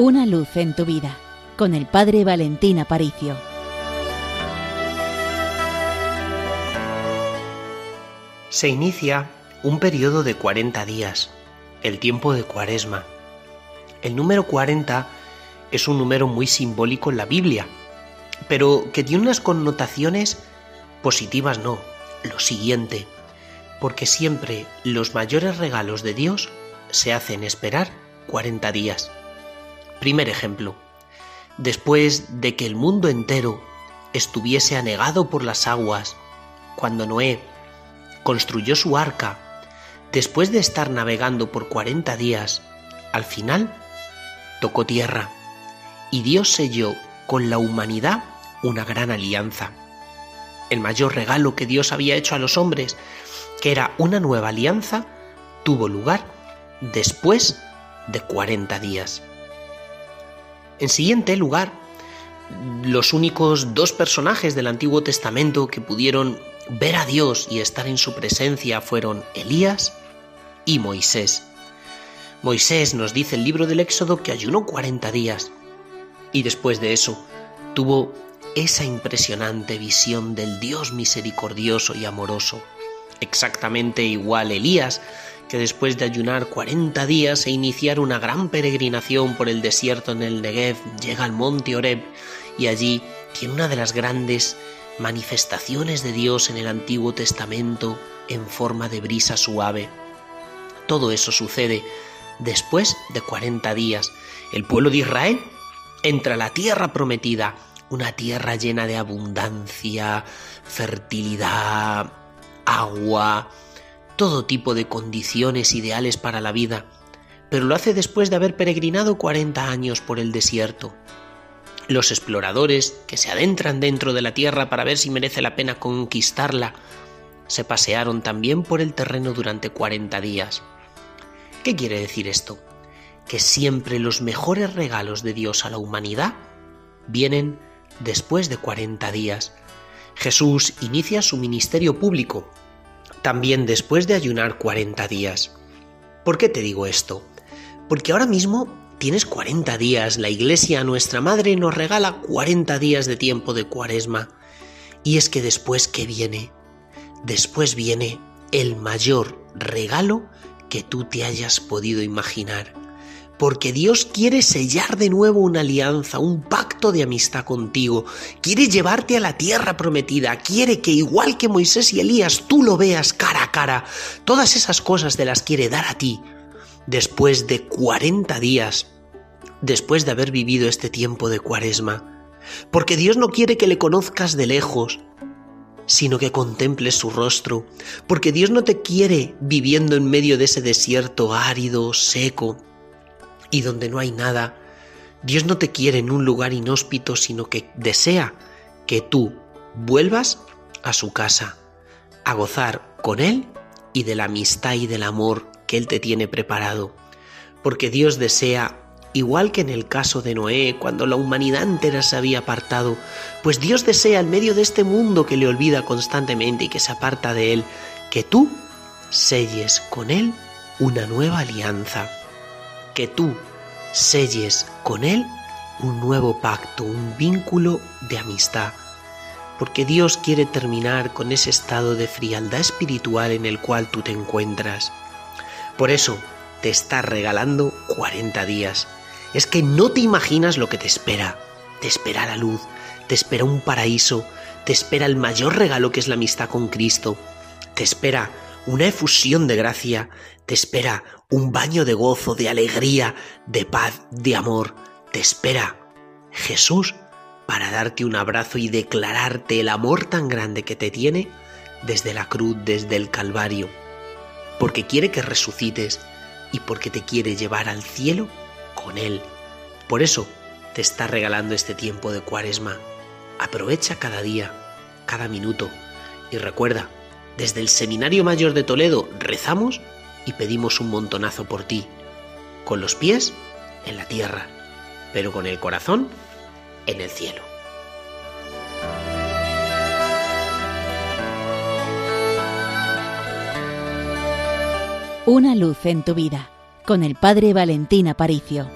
Una luz en tu vida con el Padre Valentín Aparicio. Se inicia un periodo de 40 días, el tiempo de Cuaresma. El número 40 es un número muy simbólico en la Biblia, pero que tiene unas connotaciones positivas no. Lo siguiente, porque siempre los mayores regalos de Dios se hacen esperar 40 días. Primer ejemplo. Después de que el mundo entero estuviese anegado por las aguas, cuando Noé construyó su arca, después de estar navegando por 40 días, al final tocó tierra y Dios selló con la humanidad una gran alianza. El mayor regalo que Dios había hecho a los hombres, que era una nueva alianza, tuvo lugar después de 40 días. En siguiente lugar, los únicos dos personajes del Antiguo Testamento que pudieron ver a Dios y estar en su presencia fueron Elías y Moisés. Moisés nos dice el libro del Éxodo que ayunó 40 días y después de eso tuvo esa impresionante visión del Dios misericordioso y amoroso. Exactamente igual Elías, que después de ayunar 40 días e iniciar una gran peregrinación por el desierto en el Negev, llega al monte Oreb y allí tiene una de las grandes manifestaciones de Dios en el Antiguo Testamento en forma de brisa suave. Todo eso sucede después de 40 días. El pueblo de Israel entra a la tierra prometida, una tierra llena de abundancia, fertilidad, agua, todo tipo de condiciones ideales para la vida, pero lo hace después de haber peregrinado 40 años por el desierto. Los exploradores, que se adentran dentro de la tierra para ver si merece la pena conquistarla, se pasearon también por el terreno durante 40 días. ¿Qué quiere decir esto? Que siempre los mejores regalos de Dios a la humanidad vienen después de 40 días. Jesús inicia su ministerio público también después de ayunar 40 días. ¿Por qué te digo esto? Porque ahora mismo tienes 40 días, la iglesia, nuestra madre, nos regala 40 días de tiempo de cuaresma. Y es que después que viene, después viene el mayor regalo que tú te hayas podido imaginar porque Dios quiere sellar de nuevo una alianza, un pacto de amistad contigo, quiere llevarte a la tierra prometida, quiere que igual que Moisés y Elías tú lo veas cara a cara, todas esas cosas te las quiere dar a ti, después de 40 días, después de haber vivido este tiempo de cuaresma, porque Dios no quiere que le conozcas de lejos, sino que contemples su rostro, porque Dios no te quiere viviendo en medio de ese desierto árido, seco, y donde no hay nada, Dios no te quiere en un lugar inhóspito, sino que desea que tú vuelvas a su casa, a gozar con Él y de la amistad y del amor que Él te tiene preparado. Porque Dios desea, igual que en el caso de Noé, cuando la humanidad entera se había apartado, pues Dios desea en medio de este mundo que le olvida constantemente y que se aparta de Él, que tú selles con Él una nueva alianza que tú selles con Él un nuevo pacto, un vínculo de amistad, porque Dios quiere terminar con ese estado de frialdad espiritual en el cual tú te encuentras. Por eso te está regalando 40 días. Es que no te imaginas lo que te espera. Te espera la luz, te espera un paraíso, te espera el mayor regalo que es la amistad con Cristo, te espera una efusión de gracia, te espera un baño de gozo, de alegría, de paz, de amor. Te espera Jesús para darte un abrazo y declararte el amor tan grande que te tiene desde la cruz, desde el Calvario, porque quiere que resucites y porque te quiere llevar al cielo con Él. Por eso te está regalando este tiempo de cuaresma. Aprovecha cada día, cada minuto y recuerda, desde el Seminario Mayor de Toledo rezamos y pedimos un montonazo por ti, con los pies en la tierra, pero con el corazón en el cielo. Una luz en tu vida, con el Padre Valentín Aparicio.